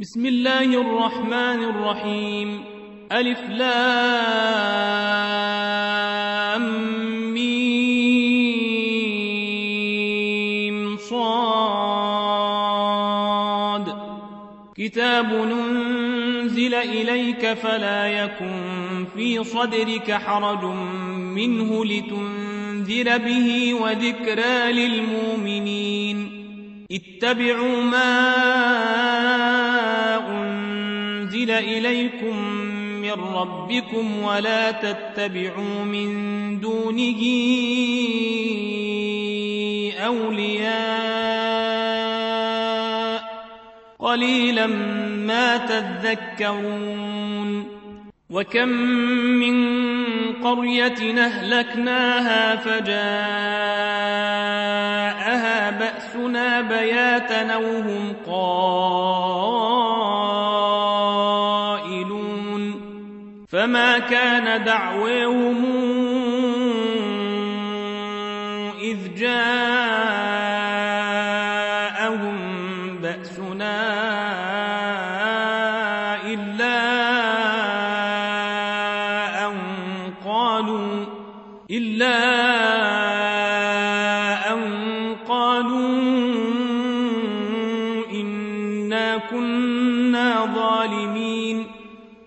بسم الله الرحمن الرحيم. ألف لام ميم صاد. كتاب ننزل إليك فلا يكن في صدرك حرج منه لتنذر به وذكرى للمؤمنين. اتبعوا ما أنزل إليكم من ربكم ولا تتبعوا من دونه أولياء قليلا ما تذكرون وكم من قرية أهلكناها فجاءها بأسنا بياتا أو هم قائلون فما كان دعوهم إذ جاءهم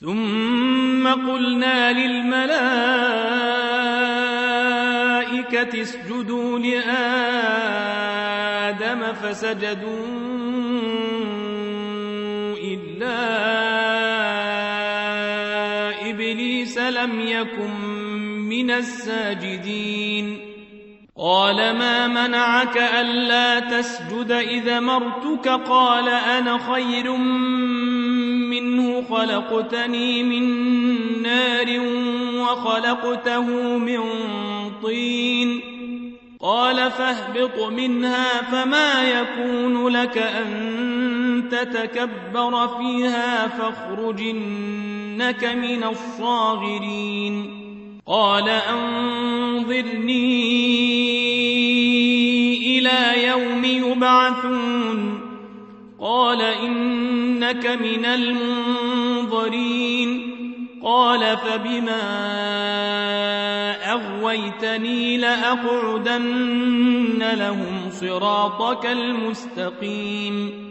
ثم قلنا للملائكة اسجدوا لآدم فسجدوا إلا إبليس لم يكن من الساجدين. قال ما منعك ألا تسجد إذا مرتك؟ قال أنا خير منه خلقتني من نار وخلقته من طين. قال فاهبط منها فما يكون لك أن تتكبر فيها فاخرج إنك من الصاغرين. قال أنظرني إلى يوم يبعثون. قال إنك من المنظرين. قال فبما أغويتني لأقعدن لهم صراطك المستقيم.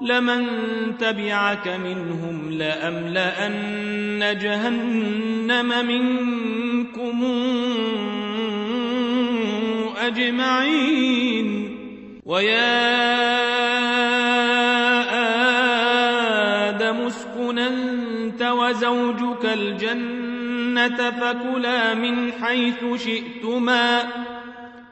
لمن تبعك منهم لأملأن جهنم منكم أجمعين. ويا آدم اسكن أنت وزوجك الجنة فكلا من حيث شئتما.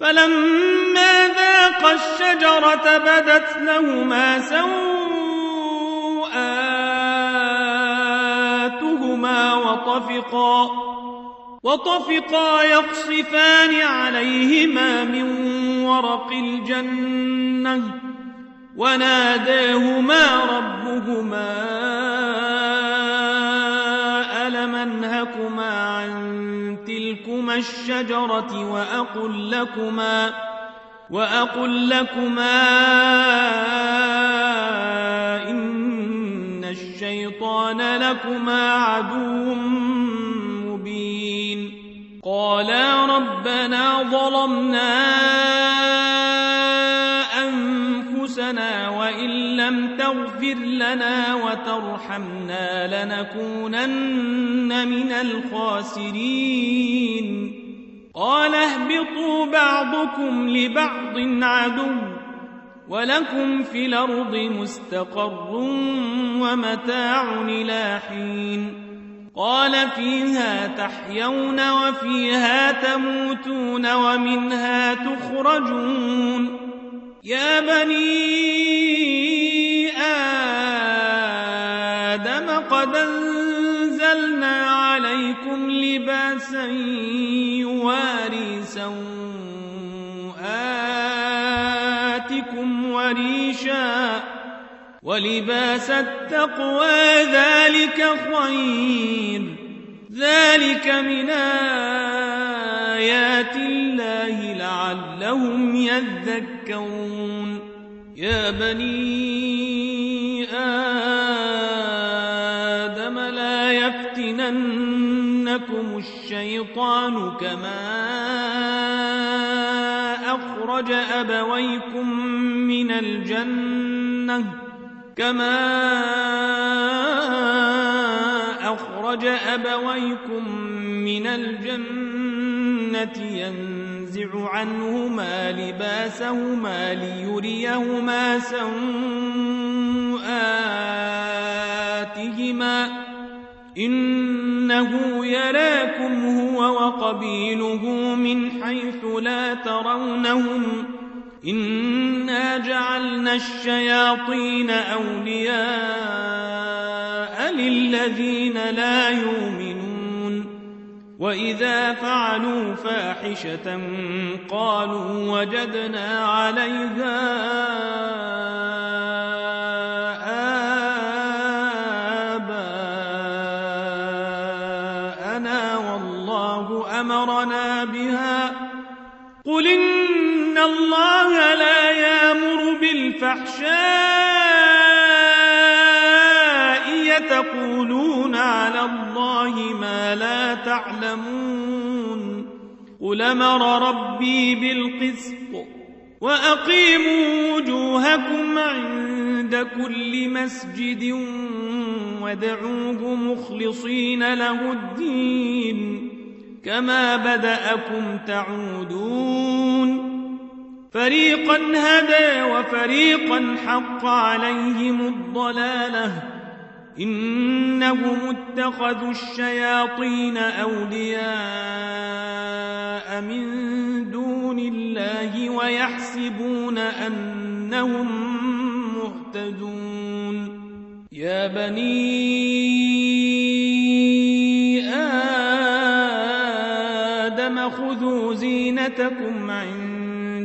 فلما ذاق الشجرة بدت لهما سوءاتهما وطفقا وطفقا يقصفان عليهما من ورق الجنة وناداهما ربهما الشجرة وأقل لكما وأقل لكما إن الشيطان لكما عدو مبين. قالا ربنا ظلمنا تغفر لنا وترحمنا لنكونن من الخاسرين. قال اهبطوا بعضكم لبعض عدو ولكم في الأرض مستقر ومتاع إلى حين. قال فيها تحيون وفيها تموتون ومنها تخرجون. يا بني يواري سوآتكم وريشا ولباس التقوى ذلك خير. ذلك من آيات الله لعلهم يذكرون. يا بني يفتننكم الشيطان كما أخرج أبويكم من الجنة كما أخرج أبويكم من الجنة ينزع عنهما لباسهما ليريهما سوآتهما إنه يراكم هو وقبيله من حيث لا ترونهم إنا جعلنا الشياطين أولياء للذين لا يؤمنون وإذا فعلوا فاحشة قالوا وجدنا عليها بالفحشاء يتقولون على الله ما لا تعلمون قل أمر ربي بالقسط وأقيموا وجوهكم عند كل مسجد وادعوه مخلصين له الدين كما بدأكم تعودون فريقا هدى وفريقا حق عليهم الضلاله انهم اتخذوا الشياطين اولياء من دون الله ويحسبون انهم مهتدون يا بني آدم خذوا زينتكم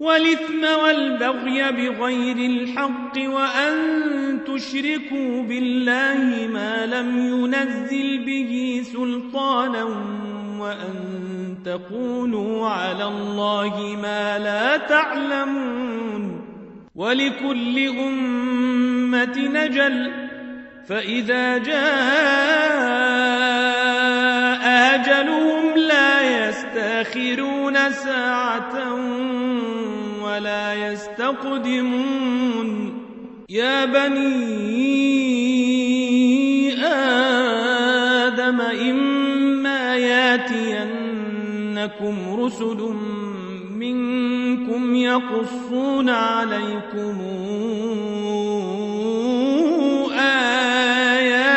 والإثم والبغي بغير الحق وأن تشركوا بالله ما لم ينزل به سلطانا وأن تقولوا على الله ما لا تعلمون ولكل أمة نجل فإذا جاء أجلهم لا يستأخرون ساعة ولا يستقدمون. يا بني آدم إما ياتينكم رسل منكم يقصون عليكم آياتي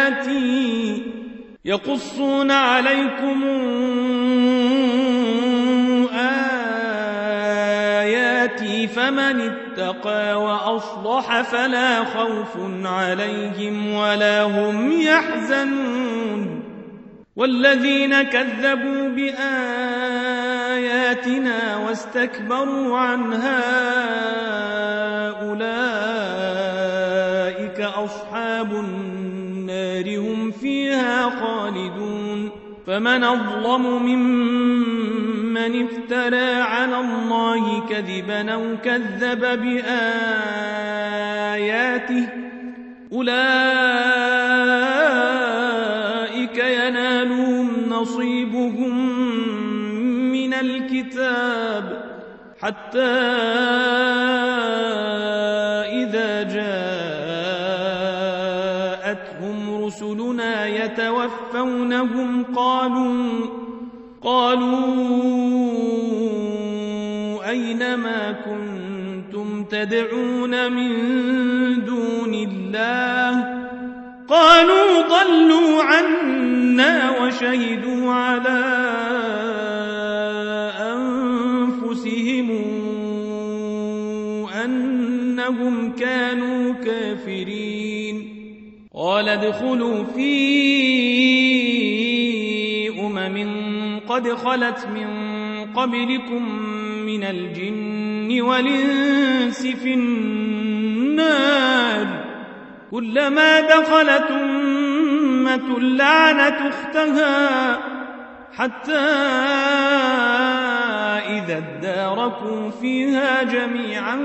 يقصون عليكم آياتي فمن اتقى وأصلح فلا خوف عليهم ولا هم يحزنون. والذين كذبوا بآياتنا واستكبروا عنها أولئك أصحاب النار هم فيها خالدون. فمن أظلم ممن افترى على الله كذبا أو كذب بآياته أولئك ينالهم نصيبهم من الكتاب حتى إذا جاءتهم رسلنا يتوفونهم قالوا قالوا أين ما كنتم تدعون من دون الله؟ قالوا ضلوا عنا وشهدوا على أنفسهم أنهم كانوا كافرين. قال ادخلوا في أمم قد خلت من قبلكم من الجن والإنس في النار. كلما دخلت أمة لعنت أختها حتى إذا اداركوا فيها جميعا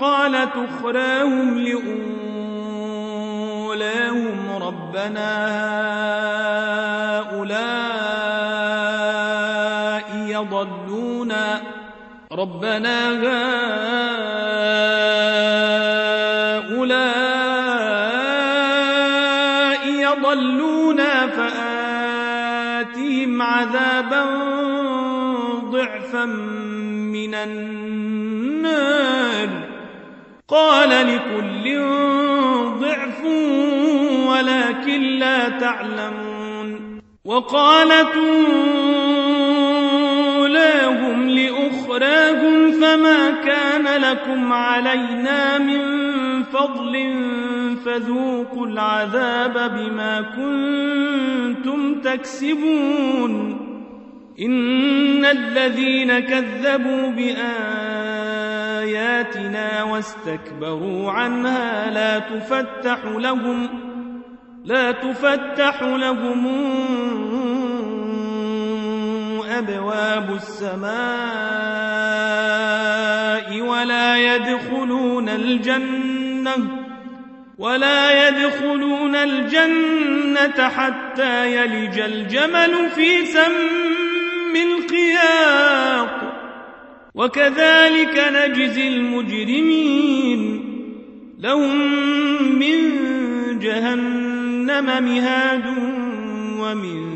قالت أخراهم لأولاهم ربنا هؤلاء ربنا هؤلاء يضلونا فآتهم عذابا ضعفا من النار. قال لكل ضعف ولكن لا تعلمون. وقالت أولاهم لأخراهم فما كان لكم علينا من فضل فذوقوا العذاب بما كنتم تكسبون إن الذين كذبوا بآياتنا واستكبروا عنها لا تفتح لهم لا تفتح لهم أبواب السماء ولا يدخلون الجنة ولا يدخلون الجنة حتى يلج الجمل في سم الخياط. وكذلك نجزي المجرمين. لهم من جهنم مهاد ومن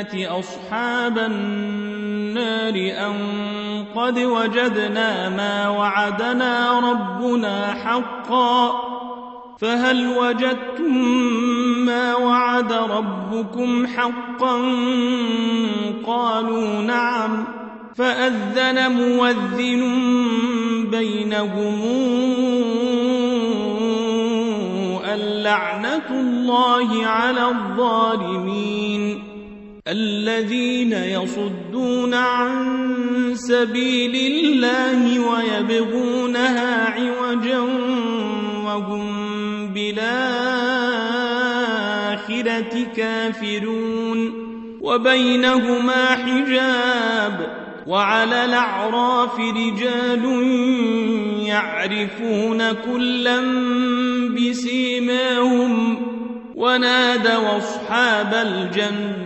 الجنة أصحاب النار أن قد وجدنا ما وعدنا ربنا حقا فهل وجدتم ما وعد ربكم حقا قالوا نعم فأذن موذن بينهم اللعنة الله على الظالمين الذين يصدون عن سبيل الله ويبغونها عوجا وهم بالآخرة كافرون وبينهما حجاب وعلى الأعراف رجال يعرفون كلا بسيماهم ونادوا أصحاب الجنة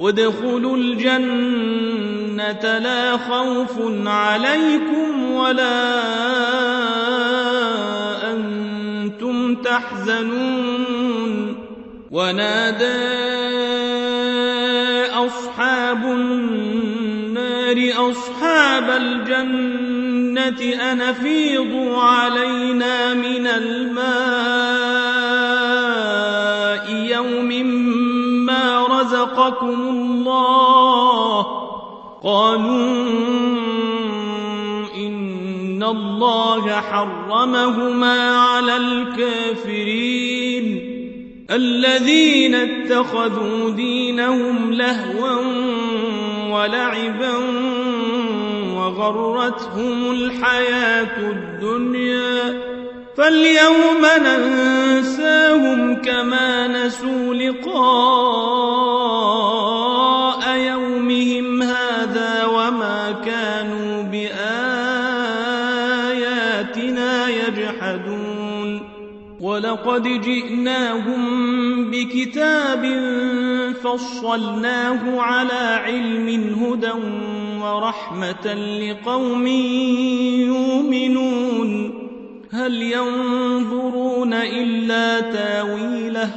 ادخلوا الجنة لا خوف عليكم ولا أنتم تحزنون. ونادى أصحاب النار أصحاب الجنة أن فيضوا علينا من الماء. رزقكم الله. قالوا الله حرمهما على الكافرين. الذين اتخذوا دينهم لهوا ولعبا وغرتهم الحياة الدنيا. فاليوم ننساهم كما نسوا لقاء ولقد جئناهم بكتاب فصلناه على علم هدى ورحمة لقوم يؤمنون. هل ينظرون إلا تاويله؟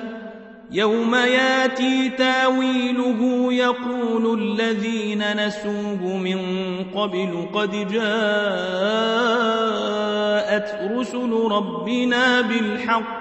يوم ياتي تاويله يقول الذين نسوه من قبل قد جاءت رسل ربنا بالحق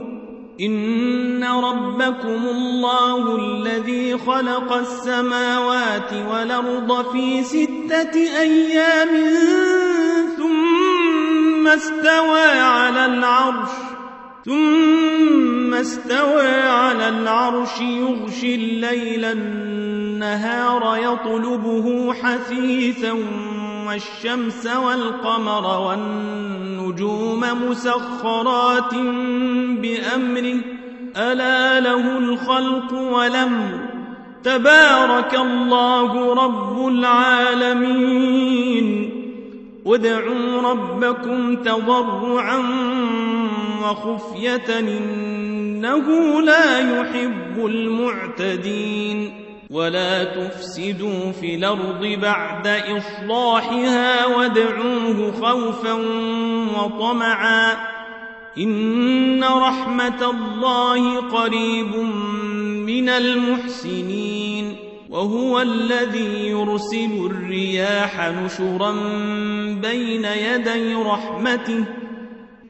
إن ربكم الله الذي خلق السماوات والأرض في ستة أيام ثم استوى على العرش ثم استوى على العرش يغشي الليل النهار يطلبه حثيثا والشمس والقمر والنجوم مسخرات بأمره. ألا له الخلق والأمر. تبارك الله رب العالمين. ادعوا ربكم تضرعا وخفية إنه لا يحب المعتدين. ولا تفسدوا في الأرض بعد إصلاحها وادعوه خوفا وطمعا إن رحمة الله قريب من المحسنين وهو الذي يرسل الرياح نشرا بين يدي رحمته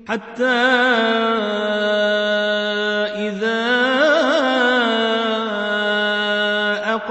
حتى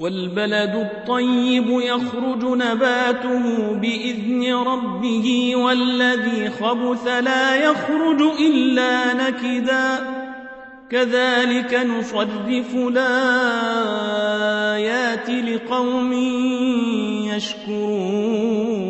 والبلد الطيب يخرج نباته بإذن ربه والذي خبث لا يخرج إلا نكدا. كذلك نصرف الآيات لقوم يشكرون.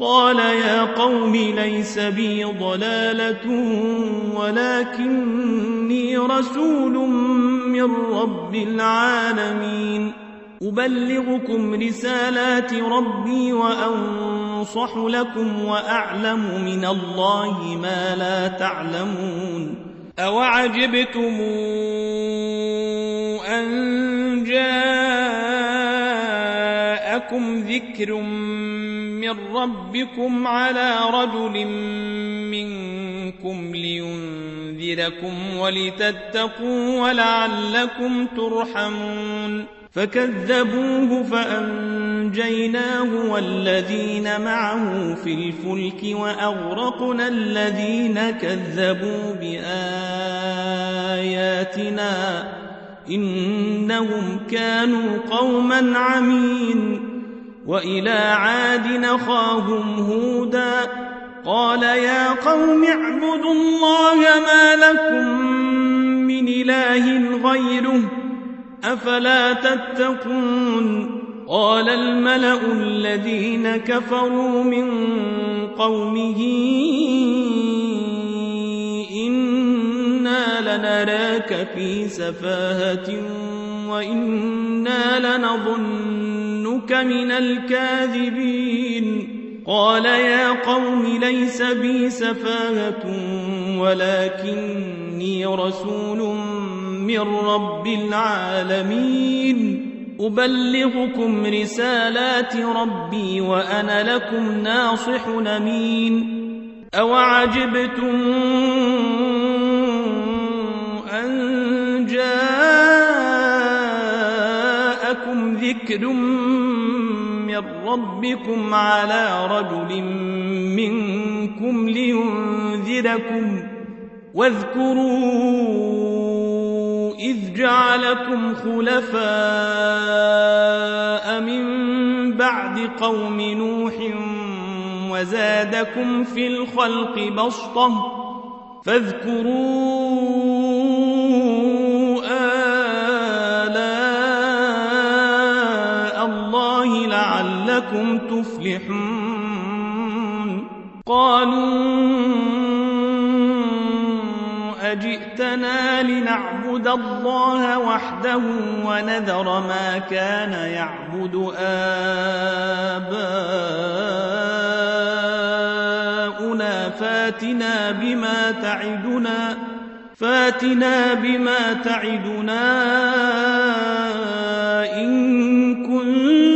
قال يا قوم ليس بي ضلالة ولكني رسول من رب العالمين. أبلغكم رسالات ربي وأنصح لكم وأعلم من الله ما لا تعلمون. أوعجبتم أن جاءكم ذكر من ربكم على رجل منكم لينذركم ولتتقوا ولعلكم ترحمون فكذبوه فأنجيناه والذين معه في الفلك وأغرقنا الذين كذبوا بآياتنا إنهم كانوا قوما عمين وإلى عاد نخاهم هودا قال يا قوم اعبدوا الله ما لكم من إله غيره أفلا تتقون قال الملأ الذين كفروا من قومه إنا لنراك في سفاهة وإنا لنظنك من الكاذبين قال يا قوم ليس بي سفاهة ولكني رسول من رب العالمين أبلغكم رسالات ربي وأنا لكم ناصح أمين أوعجبتم ذكر من ربكم على رجل منكم لينذركم واذكروا إذ جعلكم خلفاء من بعد قوم نوح وزادكم في الخلق بسطة فاذكروا آلاء لعلكم تفلحون. قالوا أجئتنا لنعبد الله وحده ونذر ما كان يعبد آباؤنا. فاتنا بما تعدنا فاتنا بما تعدنا إن كنت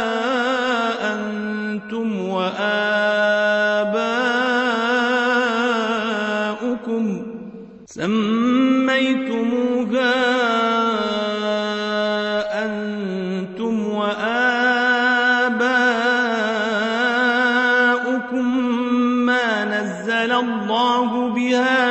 سميتموها أنتم وآباؤكم ما نزل الله بها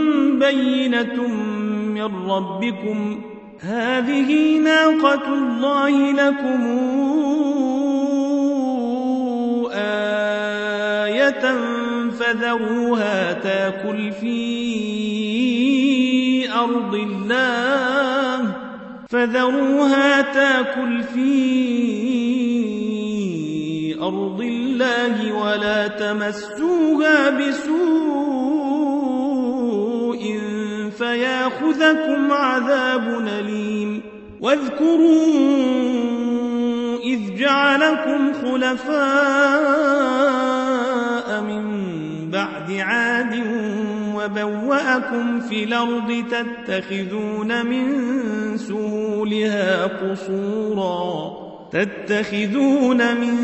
بينة من ربكم هذه ناقة الله لكم آية فذروها تاكل في أرض الله فذروها تاكل في أرض الله ولا تمسوها بسوء فياخذكم عذاب أليم. واذكروا إذ جعلكم خلفاء من بعد عاد وبوأكم في الأرض تتخذون من سهولها قصورا. تتخذون من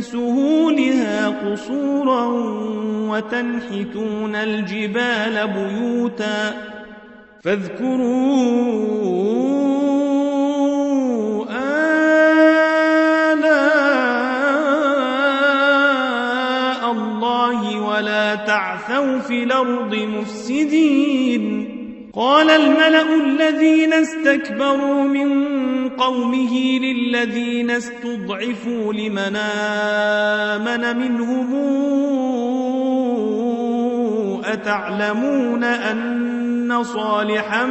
سهولها قصورا وتنحتون الجبال بيوتا. فاذكروا آلاء الله ولا تعثوا في الأرض مفسدين. قال الملأ الذين استكبروا من قومه للذين استضعفوا لمن آمن منهم أتعلمون أن صالحا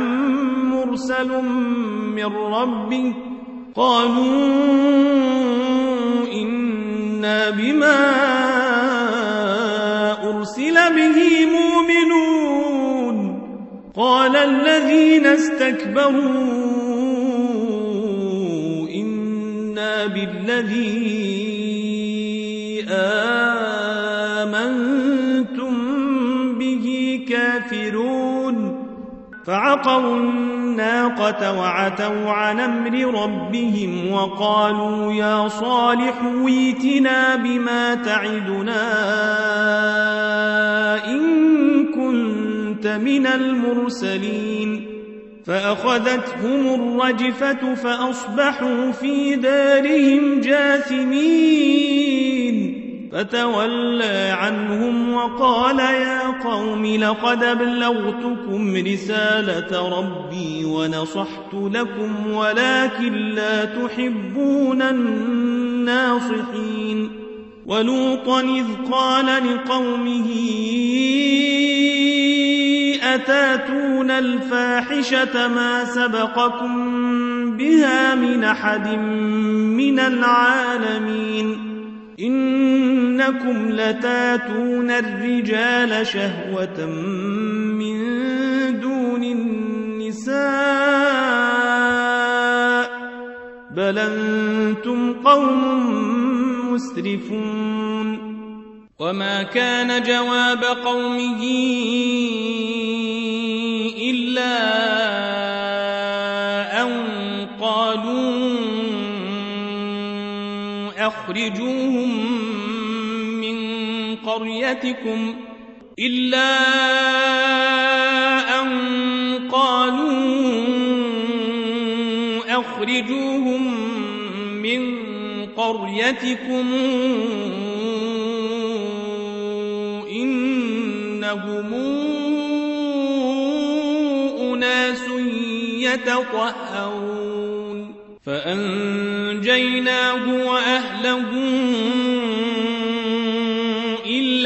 مرسل من ربه قالوا إنا بما أرسل به مؤمنون قال الذين استكبروا إنا بالذي فعقروا الناقة وعتوا عن أمر ربهم وقالوا يا صالح ويتنا بما تعدنا إن كنت من المرسلين فأخذتهم الرجفة فأصبحوا في دارهم جاثمين فتولى عنهم وقال يا قوم لقد أبلغتكم رسالة ربي ونصحت لكم ولكن لا تحبون الناصحين ولوطا إذ قال لقومه أتاتون الفاحشة ما سبقكم بها من أحد من العالمين إنكم لتاتون الرجال شهوة من دون النساء بل أنتم قوم مسرفون وما كان جواب قومه إلا أن قالوا أخرجوهم من قريتكم إلا أن قالوا أخرجوهم من قريتكم إنهم أناس يتطهرون فأنجيناه وأهله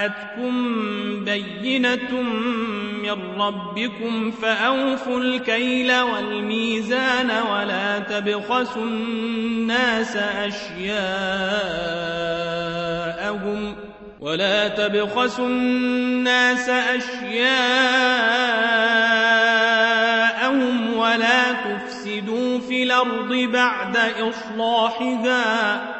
جاءتكم بينة من ربكم فأوفوا الكيل والميزان ولا تبخسوا الناس أشياءهم ولا تبخسوا الناس أشياءهم ولا تفسدوا في الأرض بعد إصلاحها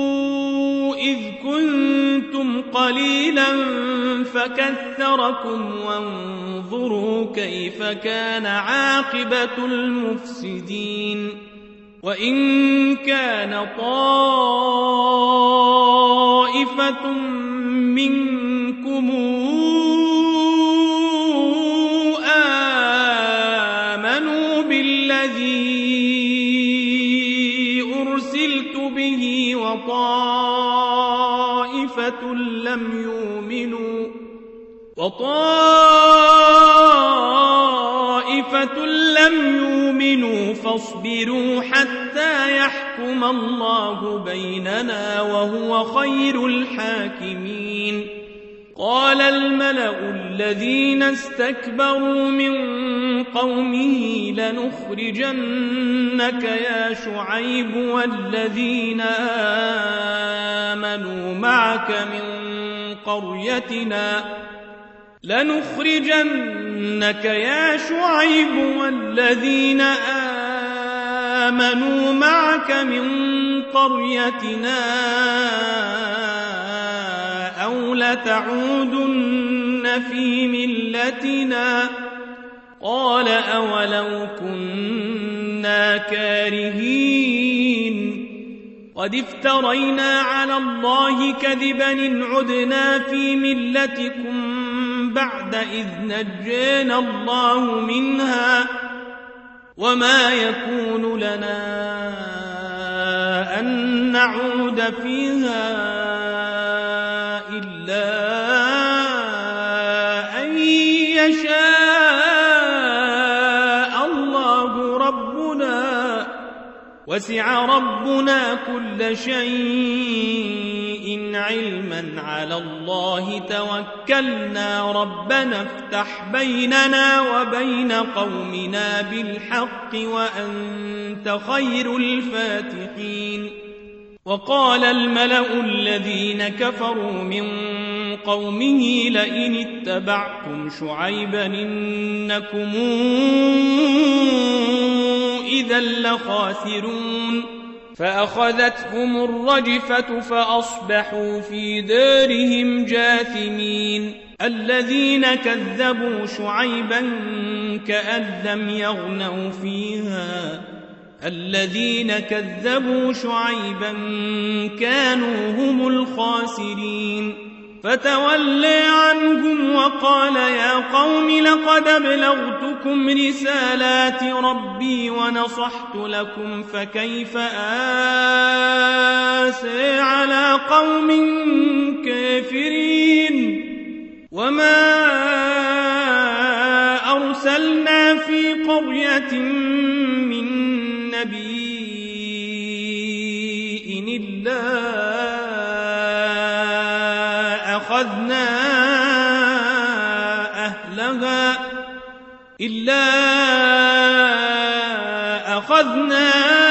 كنتم قليلا فكثركم وانظروا كيف كان عاقبة المفسدين وإن كان طائفة منكم وطائفة لم يؤمنوا وطائفة لم يؤمنوا فاصبروا حتى يحكم الله بيننا وهو خير الحاكمين قال الملأ الذين استكبروا من قومه لنخرجنك يا شعيب والذين آمنوا معك من قريتنا لنخرجنك يا شعيب والذين آمنوا معك من قريتنا أو لتعودن في ملتنا قال أولو كنا كارهين قد افترينا على الله كذبا إن عدنا في ملتكم بعد إذ نجينا الله منها وما يكون لنا أن نعود فيها وسع ربنا كل شيء علما على الله. توكلنا ربنا افتح بيننا وبين قومنا بالحق وأنت خير الفاتحين. وقال الملأ الذين كفروا من قومه لئن اتبعتم شعيبا إنكم إذا لخاسرون. فأخذتهم الرجفة فأصبحوا في دارهم جاثمين. الذين كذبوا شعيبا كأن لم يغنوا فيها. الذين كذبوا شعيبا كانوا هم الخاسرين. فتولى عنهم وقال يا قوم لقد أبلغتكم رسالات ربي ونصحت لكم فكيف آسي على قوم كافرين وما أرسلنا في قرية من نبي إلا أهلها إلا أخذنا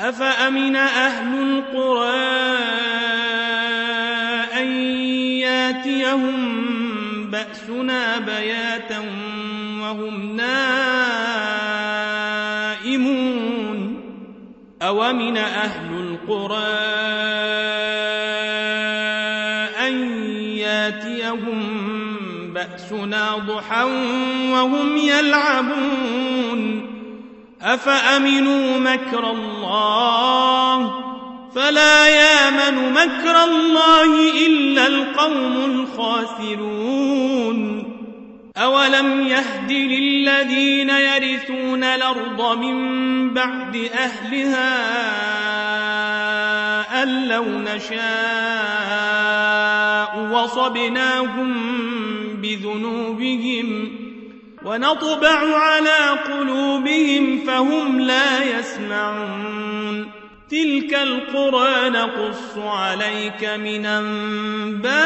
أفأمن أهل القرى أن ياتيهم بأسنا بياتا وهم نائمون أومن أهل القرى أن ياتيهم بأسنا ضحى وهم يلعبون أفأمنوا مكر الله؟ فلا يامن مكر الله إلا القوم الخاسرون. أولم يهد للذين يرثون الأرض من بعد أهلها أن لو نشاء وصبناهم بذنوبهم ونطبع على قلوبهم فهم لا يسمعون. تلك القرى نقص عليك من أنبائها.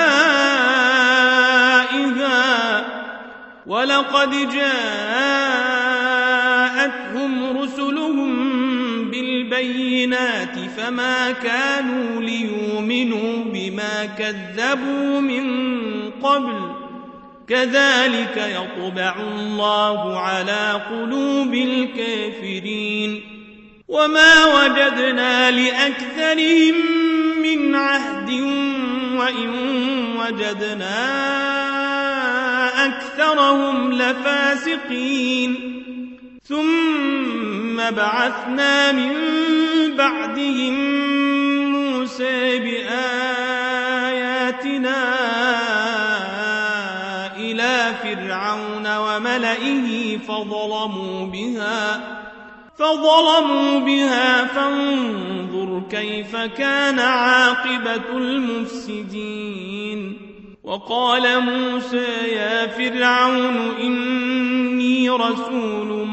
ولقد جاءتهم رسلهم بالبينات فما كانوا ليؤمنوا بما كذبوا من قبل. كذلك يطبع الله على قلوب الكافرين. وما وجدنا لأكثرهم من عهد وإن وجدنا أكثرهم لفاسقين. ثم بعثنا من بعدهم موسى بآياتنا وملئه فظلموا بها فظلموا بها فانظر كيف كان عاقبة المفسدين. وقال موسى يا فرعون إني رسول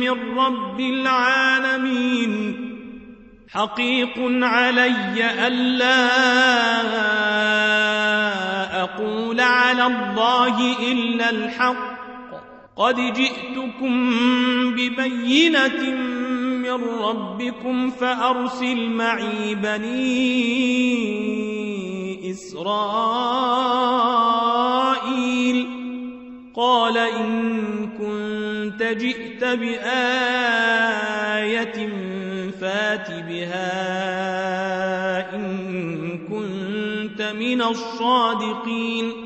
من رب العالمين. حقيق علي ألا أقول على الله إلا الحق. قد جئتكم ببينة من ربكم فأرسل معي بني إسرائيل. قال إن كنت جئت بآية فات بها إن كنت من الصادقين.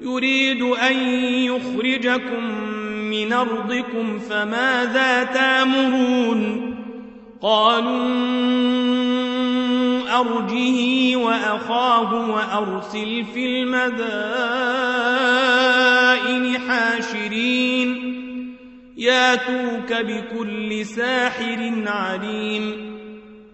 يريد أن يخرجكم من أرضكم فماذا تامرون؟ قالوا أرجه وأخاه وأرسل في المدائن حاشرين. ياتوك بكل ساحر عليم.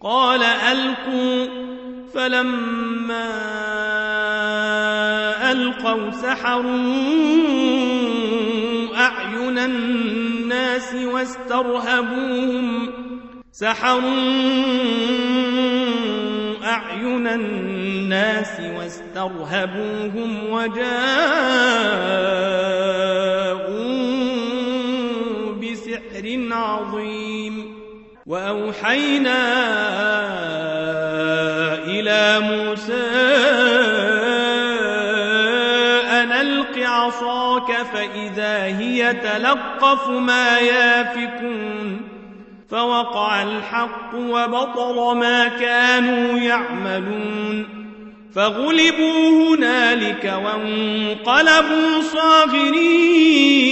قال ألقوا. فلما ألقوا سحروا أعين الناس واسترهبوهم. سحروا أعين الناس واسترهبوهم وجاءوا بسحر عظيم. وأوحينا إلى موسى أن ألق عصاك فإذا هي تلقف ما يافكون فوقع الحق وبطل ما كانوا يعملون فغلبوا هنالك وانقلبوا صاغرين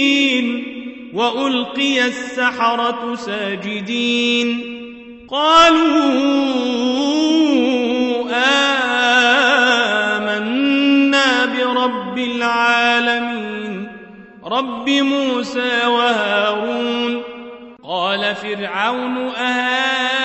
وألقي السحرة ساجدين. قالوا آمنا برب العالمين رب موسى وهارون. قال فرعون آمنتم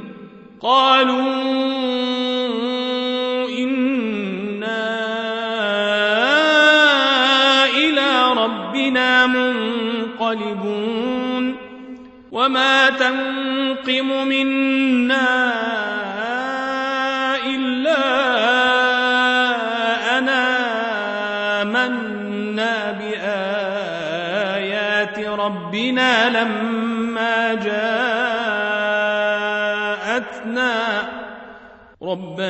قالوا إنا إلى ربنا منقلبون وما تنقم منا إلا أنا منا بآيات ربنا لما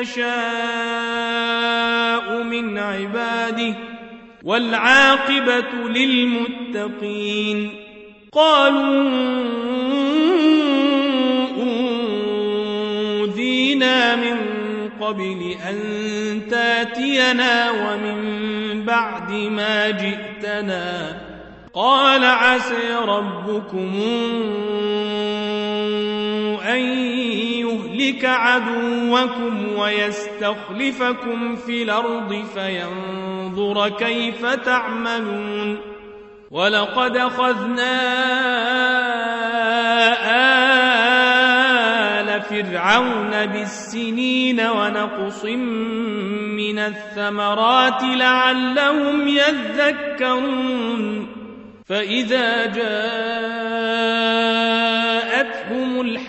يشاء من عباده والعاقبة للمتقين. قالوا أوذينا من قبل أن تاتينا ومن بعد ما جئتنا. قال عسى ربكم أن يهلك عدوكم ويستخلفكم في الأرض فينظر كيف تعملون ولقد أخذنا آل فرعون بالسنين ونقص من الثمرات لعلهم يذكرون فإذا جاءتهم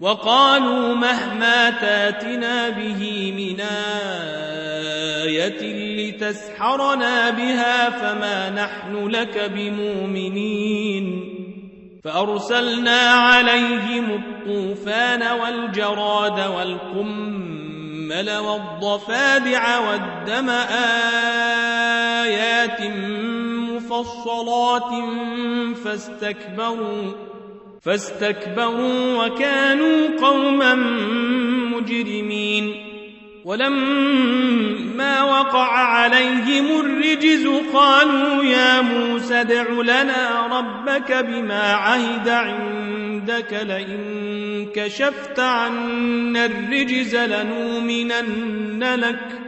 وقالوا مهما تاتنا به من آية لتسحرنا بها فما نحن لك بمؤمنين. فأرسلنا عليهم الطوفان والجراد والقمل والضفادع والدم آيات مفصلات فاستكبروا فاستكبروا وكانوا قوما مجرمين. ولما وقع عليهم الرجز قالوا يا موسى ادع لنا ربك بما عهد عندك لئن كشفت عنا الرجز لنؤمنن لك.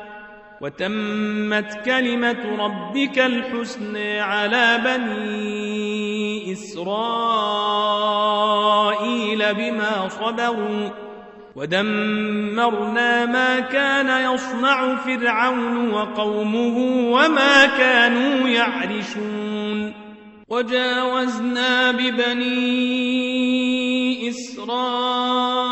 وتمت كلمة ربك الحسن على بني إسرائيل بما صبروا ودمرنا ما كان يصنع فرعون وقومه وما كانوا يعرشون وجاوزنا ببني إسرائيل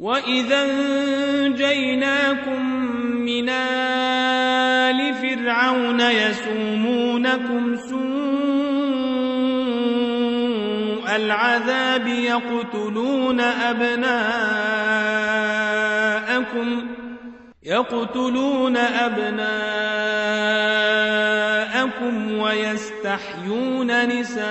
وإذا انجيناكم من آل فرعون يسومونكم سوء العذاب يقتلون أبناءكم يقتلون أبناءكم ويستحيون نساءكم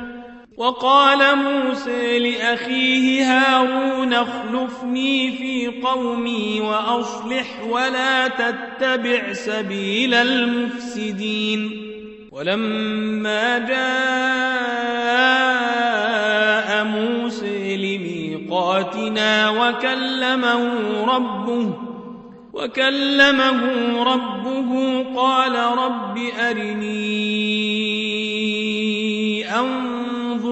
وقال موسى لأخيه هارون اخلفني في قومي وأصلح ولا تتبع سبيل المفسدين. ولما جاء موسى لميقاتنا وكلمه ربه وكلمه ربه قال رب أرني أنظر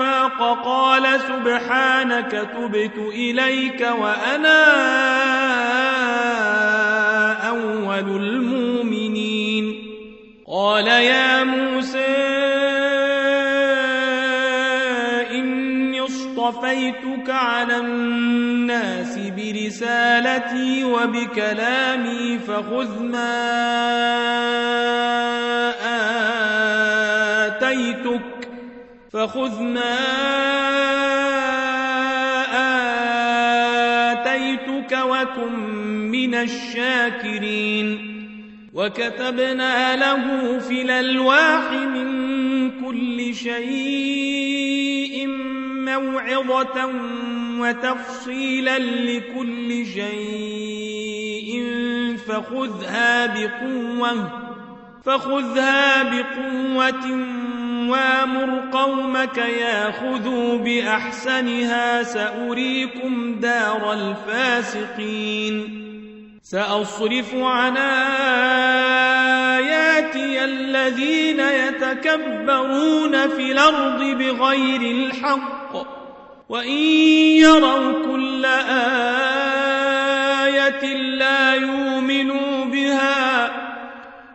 أفاق قال سبحانك تبت إليك وأنا أول المؤمنين. قال يا موسى إني اصطفيتك على الناس برسالتي وبكلامي فخذ ما فخذ ما آتيتك وكن من الشاكرين. وكتبنا له في الألواح من كل شيء موعظة وتفصيلا لكل شيء فخذها بقوة. فخذها بقوة وامر قومك ياخذوا بأحسنها سأريكم دار الفاسقين. سأصرف عن آياتي الذين يتكبرون في الأرض بغير الحق. وإن يروا كل آية لا يؤمنوا بها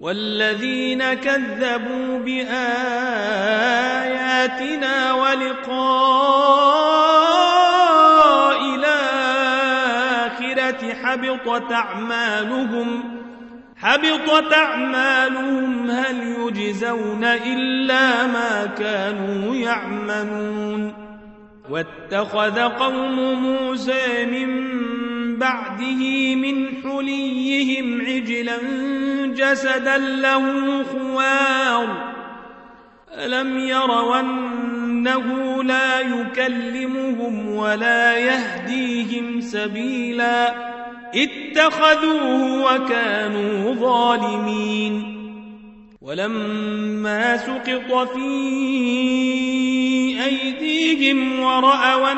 والذين كذبوا بآياتنا ولقاء الآخرة حبطت أعمالهم حبطت أعمالهم هل يجزون إلا ما كانوا يعملون. واتخذ قوم موسى من بعده من حليهم عجلا جسدا له خوار. ألم يروا أنه لا يكلمهم ولا يهديهم سبيلا اتخذوه وكانوا ظالمين. ولما سقط في أيديهم ورأوا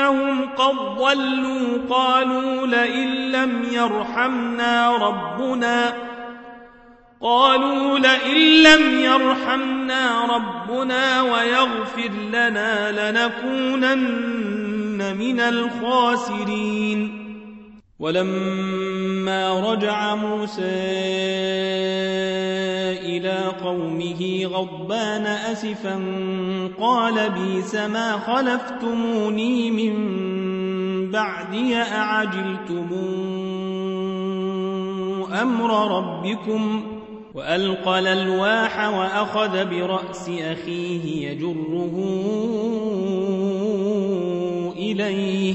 أنهم قد ضلوا قالوا لئن لم يرحمنا ربنا قالوا لئن لم يرحمنا ربنا ويغفر لنا لنكونن من الخاسرين. ولما رجع موسى إلى قومه غضبان أسفا قال بيس ما خلفتموني من بعدي أعجلتم أمر ربكم؟ وألقى الألواح وأخذ برأس أخيه يجره إليه.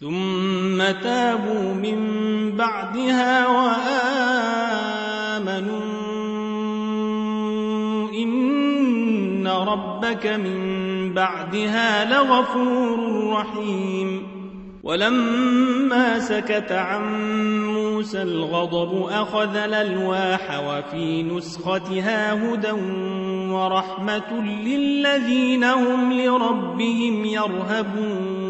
ثم تابوا من بعدها وآمنوا إن ربك من بعدها لغفور رحيم. ولما سكت عن موسى الغضب أخذ الألواح وفي نسختها هدى ورحمة للذين هم لربهم يرهبون.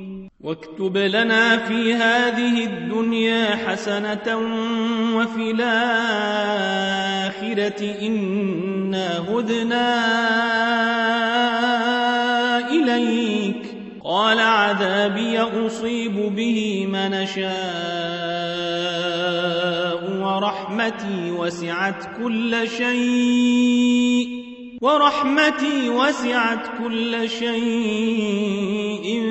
واكتب لنا في هذه الدنيا حسنة وفي الآخرة إنا هدنا إليك. قال عذابي أصيب به من شاء ورحمتي وسعت كل شيء. ورحمتي وسعت كل شيء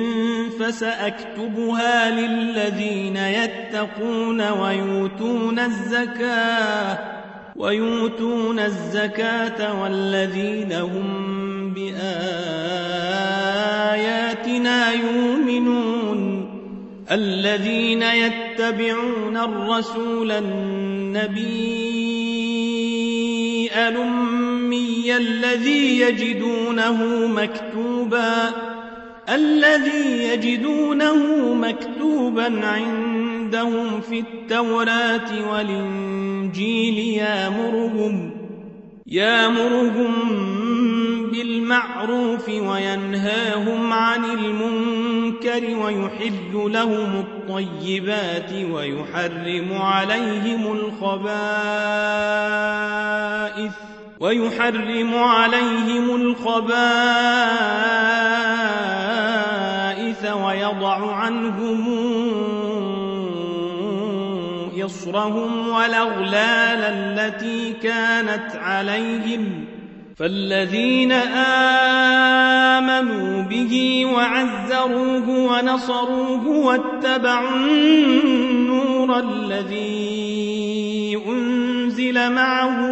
فسأكتبها للذين يتقون ويؤتون الزكاة ويؤتون الزكاة والذين هم بآياتنا يؤمنون الذين يتبعون الرسول النبي الذي يجدونه مكتوبا الذي يجدونه مكتوبا عندهم في التوراة والإنجيل يامرهم يامرهم بالمعروف وينهاهم عن المنكر ويحل لهم الطيبات ويحرم عليهم الخبائث. ويحرم عليهم الخبائث ويضع عنهم إصرهم والأغلال التي كانت عليهم. فالذين آمنوا به وعزروه ونصروه واتبعوا النور الذي أنزل معه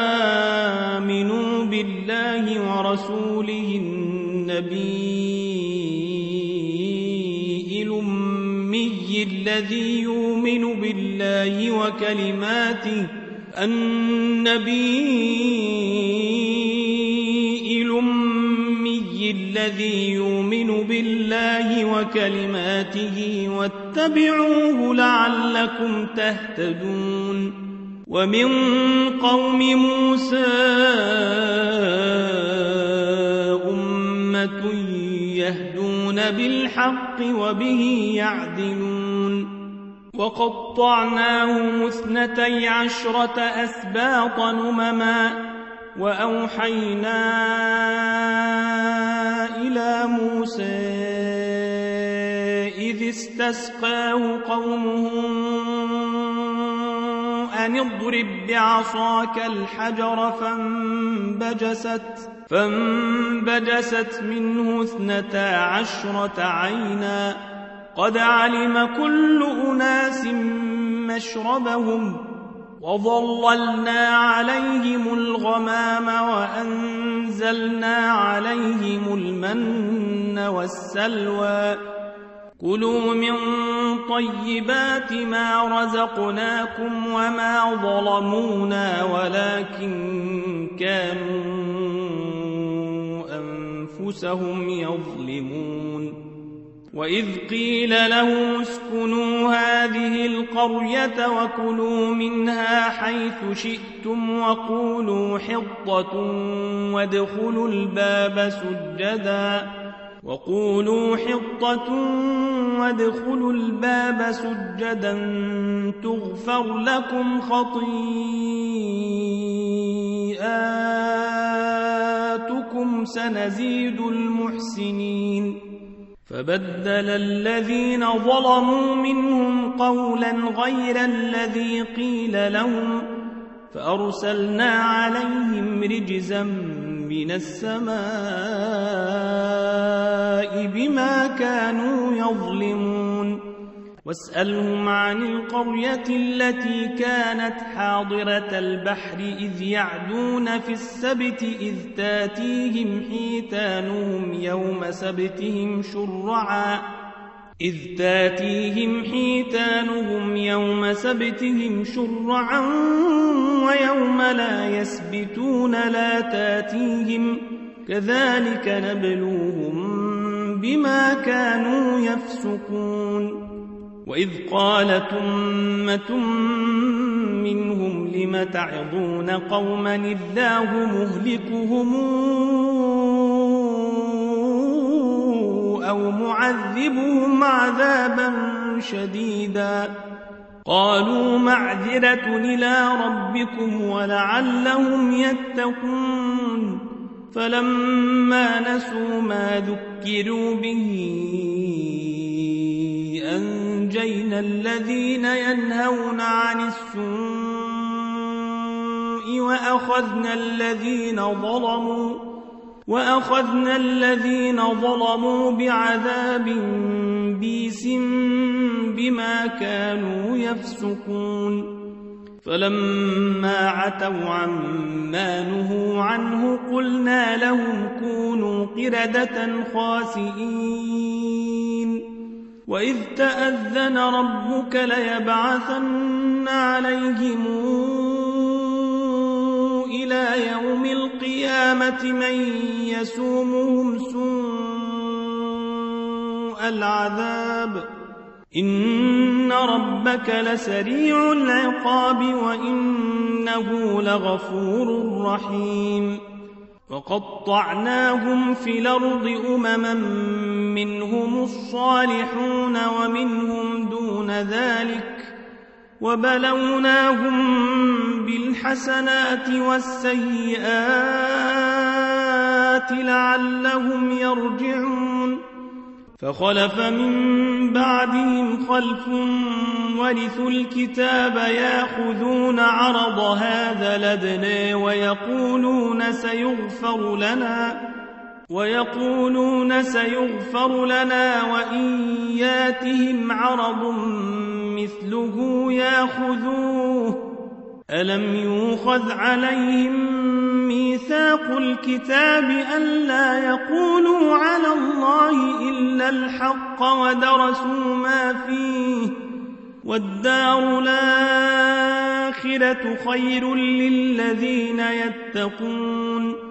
ورسوله النبي الأمي الذي يؤمن بالله وكلماته النبي الأمي الذي يؤمن بالله وكلماته واتبعوه لعلكم تهتدون ومن قوم موسى بالحق وبه يعدلون. وقطعناهم اثنتي عشرة أسباط نمما وأوحينا إلى موسى إذ استسقاه قومه أن اضرب بعصاك الحجر فانبجست فانبجست منه اثنتا عشرة عينا. قد علم كل أناس مشربهم وظللنا عليهم الغمام وأنزلنا عليهم المن والسلوى. كلوا من طيبات ما رزقناكم وما ظلمونا ولكن كانوا أنفسهم يظلمون وإذ قيل له اسكنوا هذه القرية وكلوا منها حيث شئتم وقولوا حطة وادخلوا الباب سجدا وقولوا حطة وادخلوا الباب سجدا تغفر لكم خطيئاتكم سنزيد المحسنين. فبدل الذين ظلموا منهم قولا غير الذي قيل لهم فأرسلنا عليهم رجزا من السماء بما كانوا يظلمون. واسألهم عن القرية التي كانت حاضرة البحر إذ يعدون في السبت إذ تاتيهم حيتانهم يوم سبتهم شرعا. إذ تاتيهم حيتانهم يوم سبتهم شرعا ويوم لا يسبتون لا تاتيهم كذلك نبلوهم بما كانوا يفسقون. وإذ قالت أمة منهم لم تعظون قوما الله مهلكهم أو معذبهم عذابا شديدا. قالوا معذرة إلى ربكم ولعلهم يتقون. فلما نسوا ما ذكروا به أنجينا الذين ينهون عن السوء وأخذنا الذين ظلموا. وأخذنا الذين ظلموا بعذاب بيس بما كانوا يفسقون. فلما عتوا عما نهوا عنه قلنا لهم كونوا قردة خاسئين. وإذ تأذن ربك ليبعثن عليهم إلى يوم القيامة من يسومهم سوء العذاب. إن ربك لسريع العقاب وإنه لغفور رحيم. وقطعناهم في الأرض أمما منهم الصالحون ومنهم دون ذلك. وبلوناهم بالحسنات والسيئات لعلهم يرجعون. فخلف من بعدهم خلف ورثوا الكتاب ياخذون عرض هذا لدنا ويقولون سيغفر لنا. ويقولون سيغفر لنا وإن ياتهم عرض مثله ياخذوه. ألم يوخذ عليهم ميثاق الكتاب ألا يقولوا على الله إلا الحق ودرسوا ما فيه؟ والدار الآخرة خير للذين يتقون.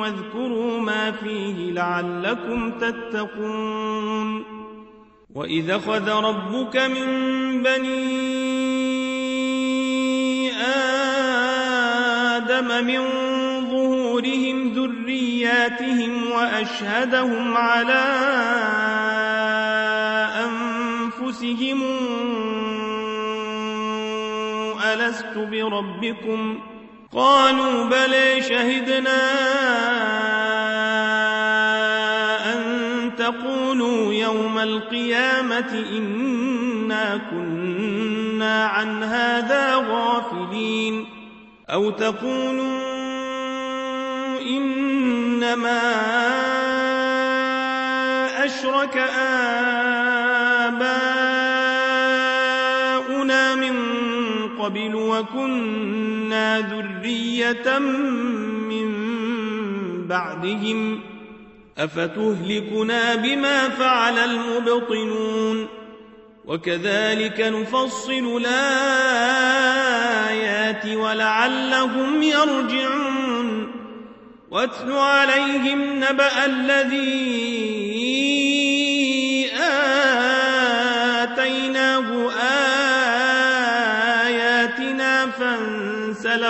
واذكروا ما فيه لعلكم تتقون وإذا خذ ربك من بني آدم من ظهورهم ذرياتهم وأشهدهم على أنفسهم ألست بربكم ؟ قالوا بلى شهدنا أن تقولوا يوم القيامة إنا كنا عن هذا غافلين. أو تقولوا إنما أشرك آباؤنا من قبل وكنا ذرية من بعدهم أفتهلكنا بما فعل المبطنون وكذلك نفصل الآيات ولعلهم يرجعون واتل عليهم نبأ الذي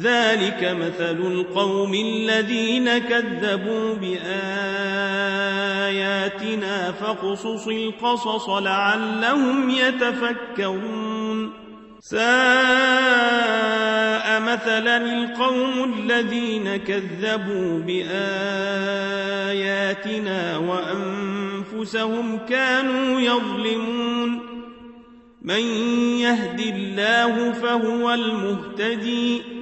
ذلك مثل القوم الذين كذبوا بآياتنا فقصص القصص لعلهم يتفكرون. ساء مثلا القوم الذين كذبوا بآياتنا وأنفسهم كانوا يظلمون. من يهد الله فهو المهتدي.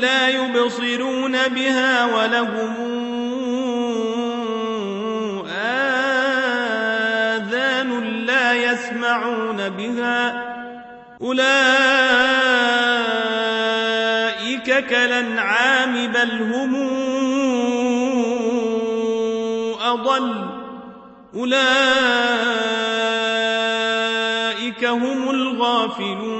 لا يبصرون بها ولهم آذان لا يسمعون بها أولئك كالأنعام بل هم أضل أولئك هم الغافلون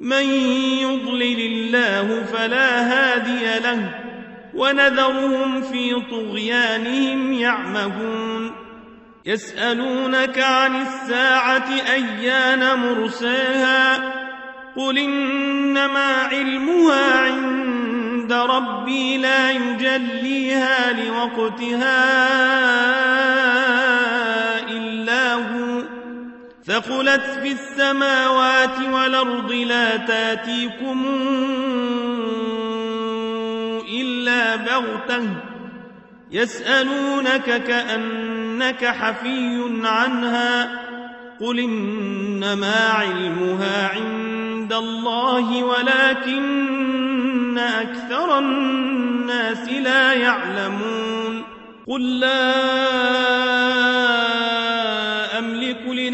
من يضلل الله فلا هادي له ونذرهم في طغيانهم يعمهون يسألونك عن الساعة أيان مرساها قل إنما علمها عند ربي لا يجليها لوقتها ثقلت في السماوات والأرض لا تاتيكم إلا بغتة يسألونك كأنك حفي عنها قل إنما علمها عند الله ولكن أكثر الناس لا يعلمون قل لا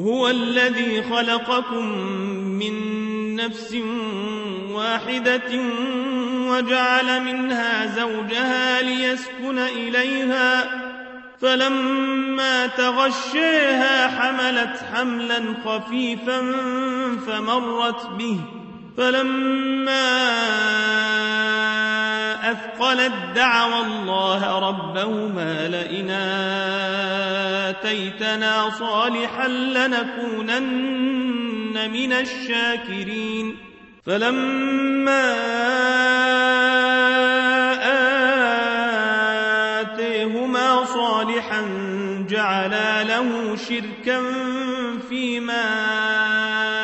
هو الذي خلقكم من نفس واحدة وجعل منها زوجها ليسكن إليها فلما تغشيها حملت حملا خفيفا فمرت به فلما أثقلت دعوى الله ربهما لئن آتيتنا صالحا لنكونن من الشاكرين. فلما آتيهما صالحا جعلا له شركا فيما آتيهما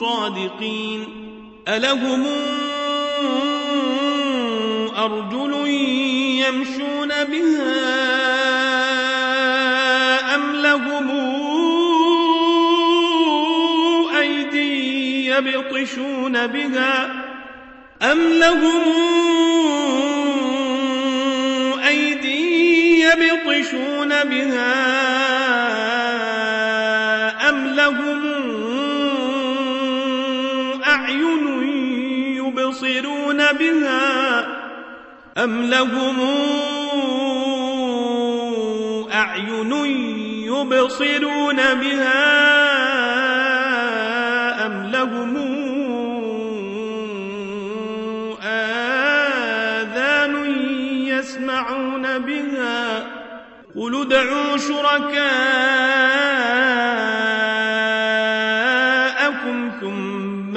كنتم صادقين. ألهم أرجل يمشون بها أم لهم أيدي يبطشون بها أم لهم أيدي يبطشون بها أعين يبصرون بها أم لهم أعين يبصرون بها أم لهم آذان يسمعون بها قل ادعوا شركاءكم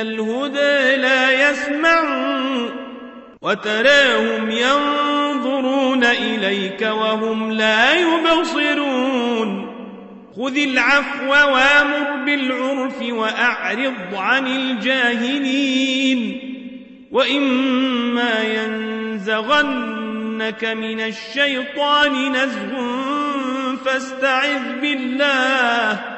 الهدى لا يسمعون وتراهم ينظرون إليك وهم لا يبصرون. خذ العفو وامر بالعرف وأعرض عن الجاهلين. وإما ينزغنك من الشيطان نزغ فاستعذ بالله.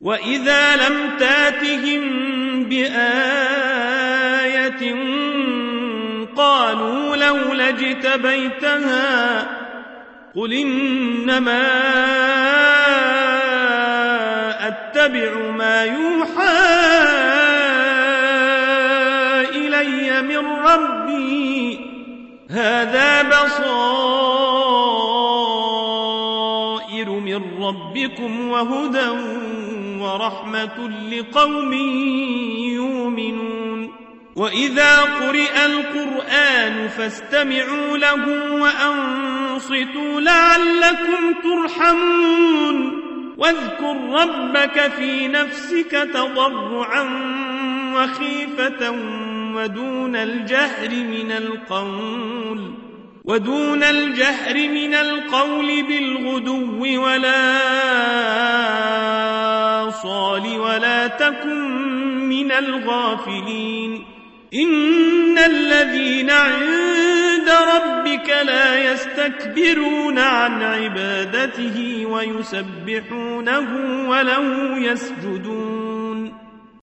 وإذا لم تاتهم بآية قالوا لولا اجتبيتها قل إنما أتبع ما يوحى إلي من ربي هذا بصائر من ربكم وهدى ورحمة لقوم يؤمنون. وإذا قرئ القرآن فاستمعوا له وأنصتوا لعلكم ترحمون. واذكر ربك في نفسك تضرعا وخيفة ودون الجهر من القول. ودون الجهر من القول بالغدو ولا صال ولا تكن من الغافلين. إن الذين عند ربك لا يستكبرون عن عبادته ويسبحونه وله يسجدون.